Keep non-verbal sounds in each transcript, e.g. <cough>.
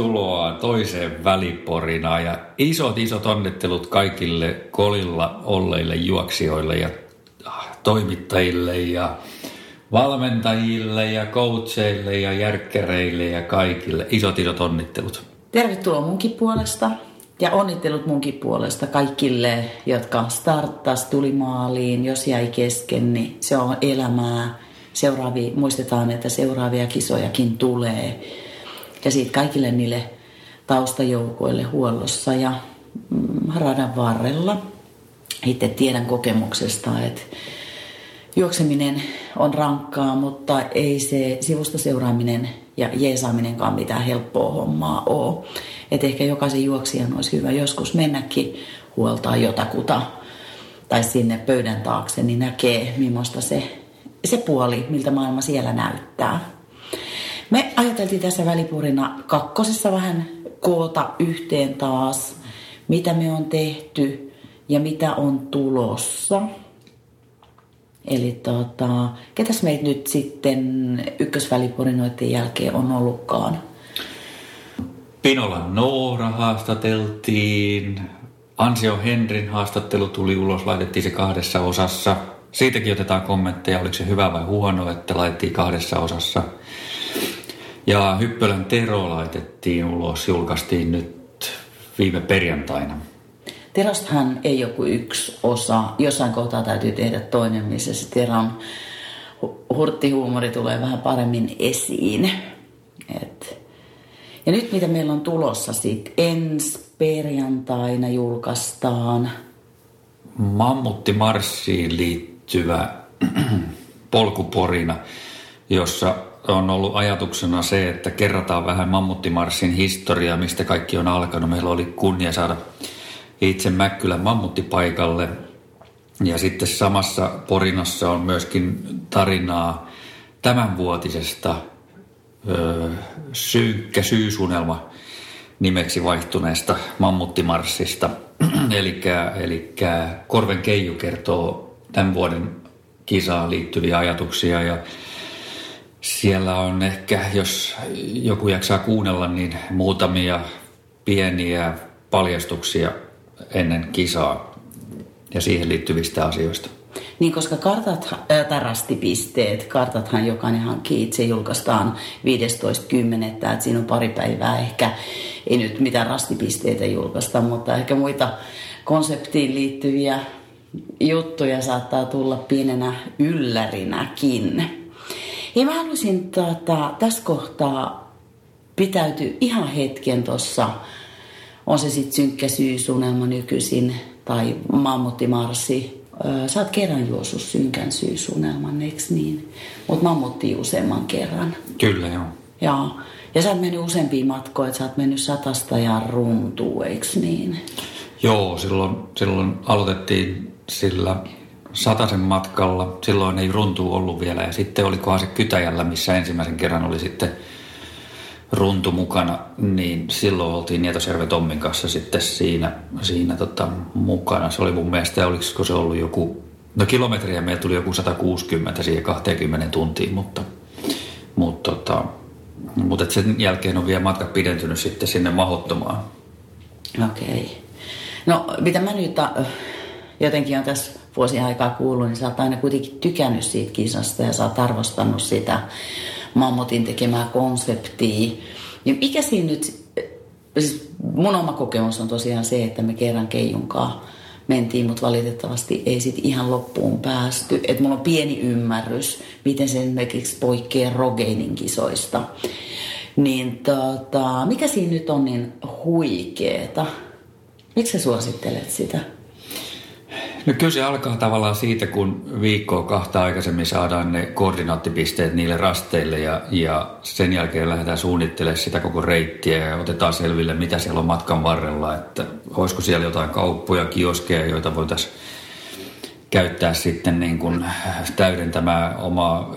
Tervetuloa toiseen väliporinaan ja isot isot onnittelut kaikille kolilla olleille juoksijoille ja toimittajille ja valmentajille ja coacheille ja järkkäreille ja kaikille. Isot isot onnittelut. Tervetuloa munkin puolesta ja onnittelut munkin puolesta kaikille, jotka starttas, tuli maaliin. Jos jäi kesken, niin se on elämää. Seuraavi, muistetaan, että seuraavia kisojakin tulee. Ja siitä kaikille niille taustajoukoille huollossa ja mm, radan varrella. Itse tiedän kokemuksesta, että juokseminen on rankkaa, mutta ei se sivusta seuraaminen ja jeesaaminenkaan mitään helppoa hommaa ole. Että ehkä jokaisen juoksijan olisi hyvä joskus mennäkin huoltaa jotakuta tai sinne pöydän taakse, niin näkee, millaista se, se puoli, miltä maailma siellä näyttää. Me ajateltiin tässä välipurina kakkosessa vähän koota yhteen taas, mitä me on tehty ja mitä on tulossa. Eli tota, ketäs meitä nyt sitten ykkösvälipurinoiden jälkeen on ollutkaan? Pinola Noora haastateltiin. Ansio Henrin haastattelu tuli ulos, laitettiin se kahdessa osassa. Siitäkin otetaan kommentteja, oliko se hyvä vai huono, että laitettiin kahdessa osassa. Ja Hyppölän Tero laitettiin ulos, julkaistiin nyt viime perjantaina. Terostahan ei joku yksi osa. Jossain kohtaa täytyy tehdä toinen, missä se Teron hurttihuumori tulee vähän paremmin esiin. Et. Ja nyt mitä meillä on tulossa sitten, ensi perjantaina julkaistaan. Mammutti Marssiin liittyvä <clears throat> polkuporina, jossa on ollut ajatuksena se, että kerrataan vähän Mammuttimarssin historiaa, mistä kaikki on alkanut. Meillä oli kunnia saada itse Mäkkylän mammuttipaikalle. Ja sitten samassa porinassa on myöskin tarinaa tämänvuotisesta ö, synkkä syysunelma nimeksi vaihtuneesta mammuttimarssista. <clears throat> eli Korven Keiju kertoo tämän vuoden kisaan liittyviä ajatuksia ja siellä on ehkä, jos joku jaksaa kuunnella, niin muutamia pieniä paljastuksia ennen kisaa ja siihen liittyvistä asioista. Niin, koska kartat, äh, tai rastipisteet, kartathan jokainen hankkii itse, julkaistaan 15.10. Että siinä on pari päivää ehkä, ei nyt mitään rastipisteitä julkaista, mutta ehkä muita konseptiin liittyviä juttuja saattaa tulla pienenä yllärinäkin. Ja mä haluaisin tota, tässä kohtaa pitäytyä ihan hetken tuossa, on se sitten synkkä syysunelma nykyisin tai mammuttimarssi. Sä oot kerran juossut synkän syysunelman, eikö niin? Mutta mammutti useamman kerran. Kyllä, joo. Ja, ja sä oot mennyt useampia matkoja, että sä oot mennyt satasta ja runtuu, eikö niin? Joo, silloin, silloin aloitettiin sillä Sataisen matkalla. Silloin ei runtu ollut vielä ja sitten olikohan se Kytäjällä, missä ensimmäisen kerran oli sitten runtu mukana, niin silloin oltiin Nietoserve Tommin kanssa sitten siinä, siinä tota, mukana. Se oli mun mielestä, olisiko se ollut joku, no kilometriä meillä tuli joku 160 siihen 20 tuntiin, mutta, mutta, tota, mutta et sen jälkeen on vielä matkat pidentynyt sitten sinne mahottomaan. Okei. Okay. No mitä mä nyt jotenkin on tässä vuosien aikaa kuullut, niin sä oot aina kuitenkin tykännyt siitä kisasta ja sä oot arvostanut sitä Mammotin tekemää konseptia. Niin mikä siinä nyt, siis mun oma kokemus on tosiaan se, että me kerran Keijunkaan mentiin, mutta valitettavasti ei sit ihan loppuun päästy. Että mulla on pieni ymmärrys, miten se esimerkiksi poikkeaa Rogeinin kisoista. Niin tota, mikä siinä nyt on niin huikeeta? Miksi sä suosittelet sitä? No kyllä se alkaa tavallaan siitä, kun viikkoa kahta aikaisemmin saadaan ne koordinaattipisteet niille rasteille ja, ja sen jälkeen lähdetään suunnittelemaan sitä koko reittiä ja otetaan selville, mitä siellä on matkan varrella, että olisiko siellä jotain kauppoja, kioskeja, joita voitaisiin käyttää sitten niin kuin täydentämään omaa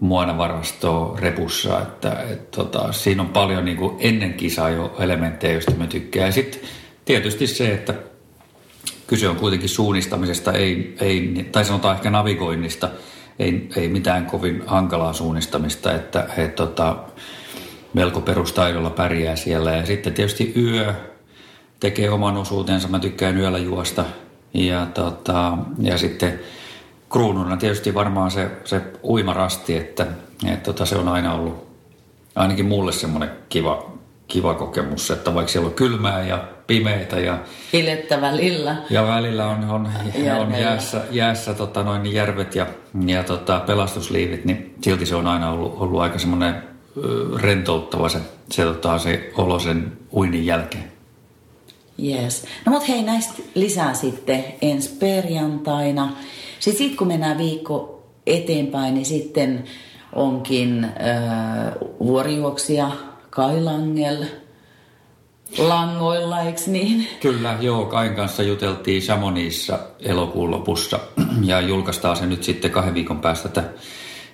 muonavarastoa repussa, että et, tota, siinä on paljon niin kuin ennen kisaa jo elementtejä, joista me tykkää. Ja sitten tietysti se, että kyse on kuitenkin suunnistamisesta, ei, ei, tai sanotaan ehkä navigoinnista, ei, ei mitään kovin hankalaa suunnistamista, että he, tota, melko perustaidolla pärjää siellä. Ja sitten tietysti yö tekee oman osuutensa. Mä tykkään yöllä juosta. Ja, tota, ja sitten kruununa tietysti varmaan se, se uimarasti, että, että tota, se on aina ollut ainakin mulle semmoinen kiva, kiva kokemus, että vaikka siellä on kylmää ja pimeitä ja... Hilettä välillä. Ja välillä on, on, on jäässä, jäässä tota, noin järvet ja, ja tota, pelastusliivit, niin silti se on aina ollut, ollut aika semmoinen rentouttava se, se, tota, se olo sen uinnin jälkeen. Yes. No mutta hei, näistä lisää sitten ensi perjantaina. Sitten sit, kun mennään viikko eteenpäin, niin sitten onkin äh, vuorijuoksija Kai Langel langoilla, eikö niin? Kyllä, joo. Kain kanssa juteltiin Chamonixissa elokuun lopussa ja julkaistaan se nyt sitten kahden viikon päästä, että,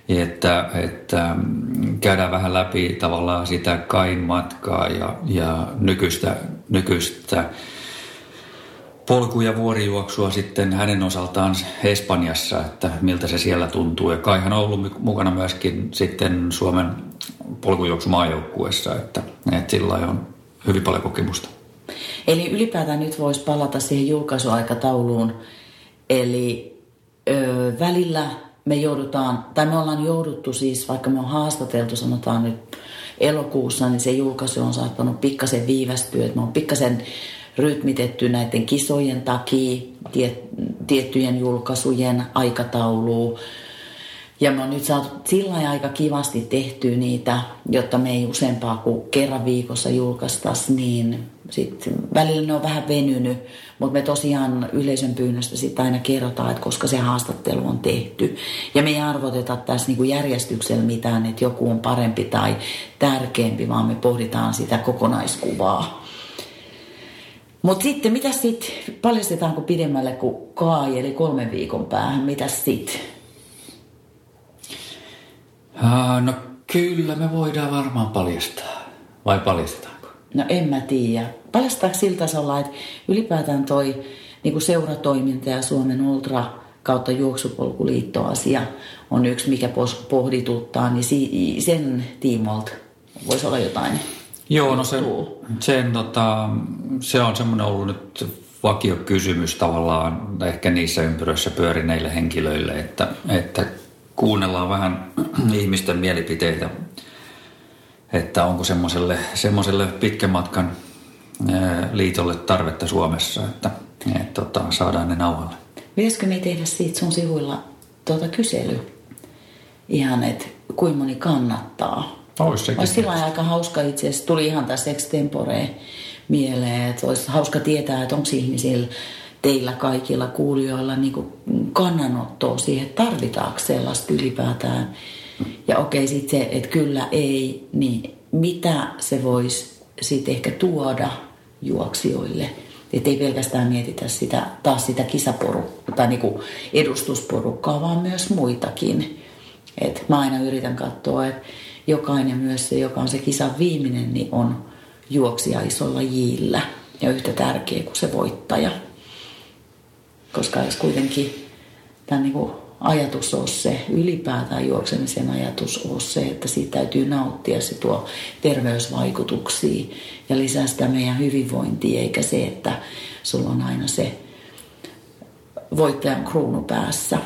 että, että mm, käydään vähän läpi tavallaan sitä Kain matkaa ja, ja nykyistä, nykyistä polku- ja vuorijuoksua sitten hänen osaltaan Espanjassa, että miltä se siellä tuntuu. Ja Kaihan on ollut mukana myöskin sitten Suomen polkujuoksumaajoukkuessa, että, että sillä on hyvin paljon kokemusta. Eli ylipäätään nyt voisi palata siihen julkaisuaikatauluun. Eli ö, välillä me joudutaan, tai me ollaan jouduttu siis, vaikka me on haastateltu, sanotaan nyt elokuussa, niin se julkaisu on saattanut pikkasen viivästyä. Että me on pikkasen rytmitetty näiden kisojen takia, tiet, tiettyjen julkaisujen aikatauluun. Ja me on nyt saatu sillä aika kivasti tehtyä niitä, jotta me ei useampaa kuin kerran viikossa julkaistaisi, niin sitten välillä ne on vähän venynyt, mutta me tosiaan yleisön pyynnöstä sitten aina kerrotaan, että koska se haastattelu on tehty. Ja me ei arvoteta tässä niinku järjestyksellä mitään, että joku on parempi tai tärkeämpi, vaan me pohditaan sitä kokonaiskuvaa. Mutta sitten, mitä sitten, paljastetaanko pidemmälle kuin Kai, eli kolmen viikon päähän, mitä sitten? Uh, no kyllä me voidaan varmaan paljastaa. Vai paljastetaanko? No en mä tiedä. Paljastaako siltä tasolla, että ylipäätään toi niin seuratoiminta ja Suomen Ultra kautta juoksupolkuliittoasia on yksi, mikä pohdituttaa, niin sen tiimolta voisi olla jotain Joo, no se, sen, tota, se on semmoinen ollut nyt vakio kysymys tavallaan ehkä niissä ympyröissä pyörineille henkilöille, että, että kuunnellaan vähän <clears throat> ihmisten mielipiteitä, että onko semmoiselle, semmoiselle pitkän matkan liitolle tarvetta Suomessa, että, että tota, saadaan ne nauhalle. Pitäisikö me tehdä siitä sun sivuilla tuota kysely? Ihan, että kuinka moni kannattaa olisi sekin. Olisi sillä aika hauska itse asiassa. Tuli ihan tässä extempore mieleen, että olisi hauska tietää, että onko ihmisillä teillä kaikilla kuulijoilla niin kannanottoa siihen, että tarvitaanko sellaista ylipäätään. Ja okei, sitten se, että kyllä ei, niin mitä se voisi sitten ehkä tuoda juoksijoille. Että ei pelkästään mietitä sitä, taas sitä kisaporukkaa tai niin edustusporukkaa, vaan myös muitakin. Et mä aina yritän katsoa, että jokainen myös se, joka on se kisan viimeinen, niin on juoksija isolla jillä ja yhtä tärkeä kuin se voittaja. Koska jos kuitenkin tämä niin kuin ajatus on se, ylipäätään juoksemisen ajatus on se, että siitä täytyy nauttia, se tuo terveysvaikutuksia ja lisää sitä meidän hyvinvointia, eikä se, että sulla on aina se voittajan kruunu päässä.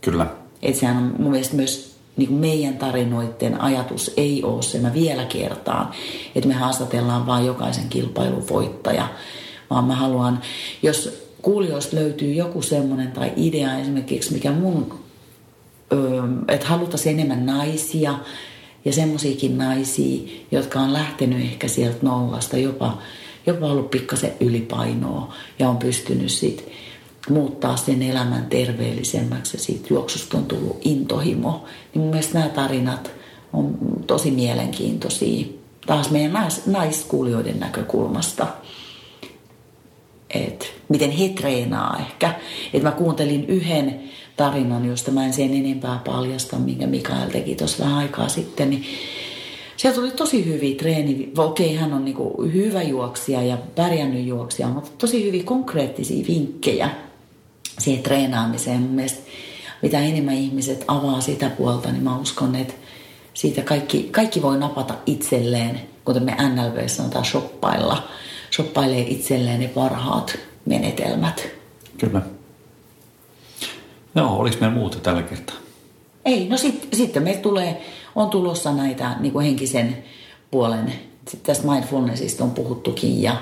Kyllä. Että sehän on mun mielestä myös niin kuin meidän tarinoiden ajatus ei ole se, mä vielä kertaan, että me haastatellaan vain jokaisen kilpailun voittaja, vaan mä haluan, jos kuulijoista löytyy joku semmoinen tai idea esimerkiksi, mikä mun, että haluttaisiin enemmän naisia ja semmoisiakin naisia, jotka on lähtenyt ehkä sieltä nollasta, jopa, jopa ollut pikkasen ylipainoa ja on pystynyt sitten muuttaa sen elämän terveellisemmäksi ja siitä juoksusta on tullut intohimo. Niin mun mielestä nämä tarinat on tosi mielenkiintoisia taas meidän nais, naiskuulijoiden näkökulmasta. Miten he treenaa ehkä. Et mä kuuntelin yhden tarinan, josta mä en sen enempää paljasta, minkä Mikael teki tuossa vähän aikaa sitten, niin Sieltä tuli tosi hyviä treeni. Okei, hän on niinku hyvä juoksija ja pärjännyt juoksija, mutta tosi hyviä konkreettisia vinkkejä siihen treenaamiseen. Mun mielestä mitä enemmän ihmiset avaa sitä puolta, niin mä uskon, että siitä kaikki, kaikki voi napata itselleen, kuten me NLV sanotaan shoppailla, shoppailee itselleen ne parhaat menetelmät. Kyllä. Joo, oliko meillä muuta tällä kertaa? Ei, no sit, sitten meillä tulee, on tulossa näitä niin kuin henkisen puolen, sitten tästä mindfulnessista on puhuttukin ja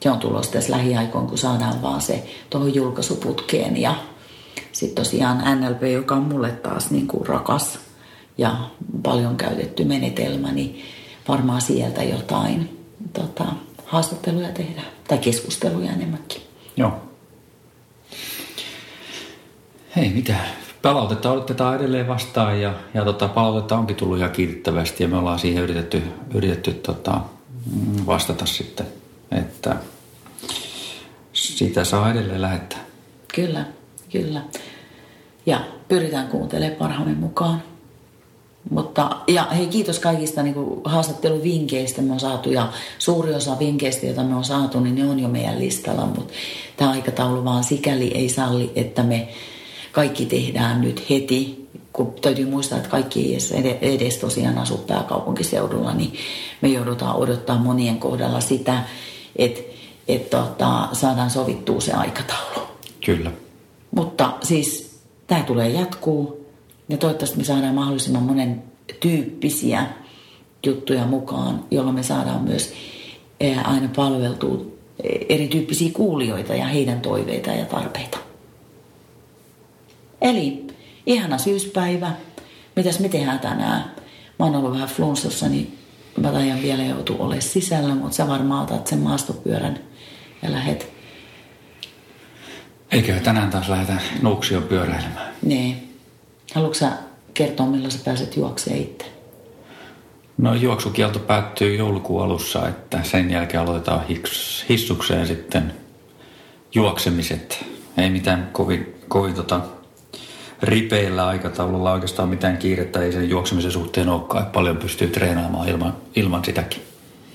se on tulossa tässä lähiaikoin, kun saadaan vaan se tuohon julkaisuputkeen ja sitten tosiaan NLP, joka on mulle taas niin kuin rakas ja paljon käytetty menetelmä, niin varmaan sieltä jotain tota, haastatteluja tehdään tai keskusteluja enemmänkin. Joo. Hei, mitä? Palautetta otetaan edelleen vastaan ja, ja tota, palautetta onkin tullut ihan kiitettävästi ja me ollaan siihen yritetty, yritetty tota, mm, vastata sitten, että sitä saa edelleen lähettää. Kyllä, kyllä. Ja pyritään kuuntelemaan parhaamme mukaan. Mutta, ja hei, kiitos kaikista niin kuin, haastatteluvinkkeistä me on saatu ja suuri osa vinkkeistä, joita me on saatu, niin ne on jo meidän listalla, mutta tämä aikataulu vaan sikäli ei salli, että me kaikki tehdään nyt heti, kun täytyy muistaa, että kaikki ei edes, edes tosiaan asu pääkaupunkiseudulla, niin me joudutaan odottaa monien kohdalla sitä, että, että tota, saadaan sovittua se aikataulu. Kyllä. Mutta siis tämä tulee jatkuu ja toivottavasti me saadaan mahdollisimman monen tyyppisiä juttuja mukaan, jolloin me saadaan myös aina palveltua erityyppisiä kuulijoita ja heidän toiveita ja tarpeita. Eli ihana syyspäivä. Mitäs me tehdään tänään? Mä oon ollut vähän flunssassa, niin mä tajan vielä joutua olemaan sisällä, mutta sä varmaan otat sen maastopyörän ja lähet. Eikö tänään taas lähdetä Nuuksion pyöräilemään? Niin. Haluatko sä kertoa, milloin sä pääset juokseen itse? No juoksukielto päättyy joulukuun alussa, että sen jälkeen aloitetaan hissukseen sitten juoksemiset. Ei mitään kovin, kovin tota, ripeillä aikataululla oikeastaan mitään kiirettä ei sen juoksemisen suhteen olekaan, että paljon pystyy treenaamaan ilman, ilman sitäkin.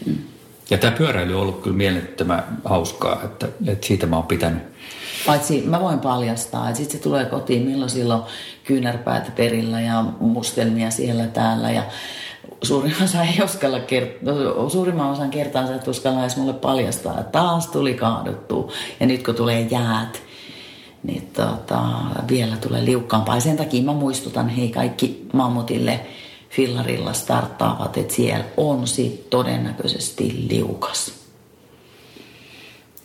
Mm. Ja tämä pyöräily on ollut kyllä mielettömän hauskaa, että, että siitä mä oon pitänyt. Paitsi mä voin paljastaa, että sitten se tulee kotiin, milloin silloin kyynärpäät perillä ja mustelmia siellä täällä ja suurimman osa ei uskalla kert- suurimman osan kertaa sä et uskalla edes mulle paljastaa, että taas tuli kaaduttu ja nyt kun tulee jäät, niin tota, vielä tulee liukkaampaa. Ja sen takia mä muistutan, hei kaikki mammutille fillarilla starttaavat, että siellä on sit todennäköisesti liukas.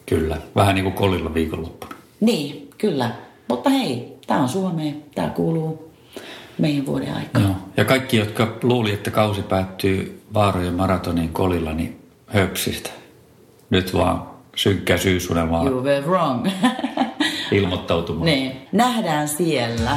Kyllä, vähän niin kuin kolilla viikonloppuna. Niin, kyllä. Mutta hei, tämä on Suomea, tämä kuuluu meidän vuoden aikaan. Joo. Ja kaikki, jotka luuli, että kausi päättyy Vaarojen maratonin kolilla, niin höpsistä. Nyt vaan synkkä syysunelmaa. You were wrong. <laughs> ilmoittautumaan. Niin. Nähdään siellä.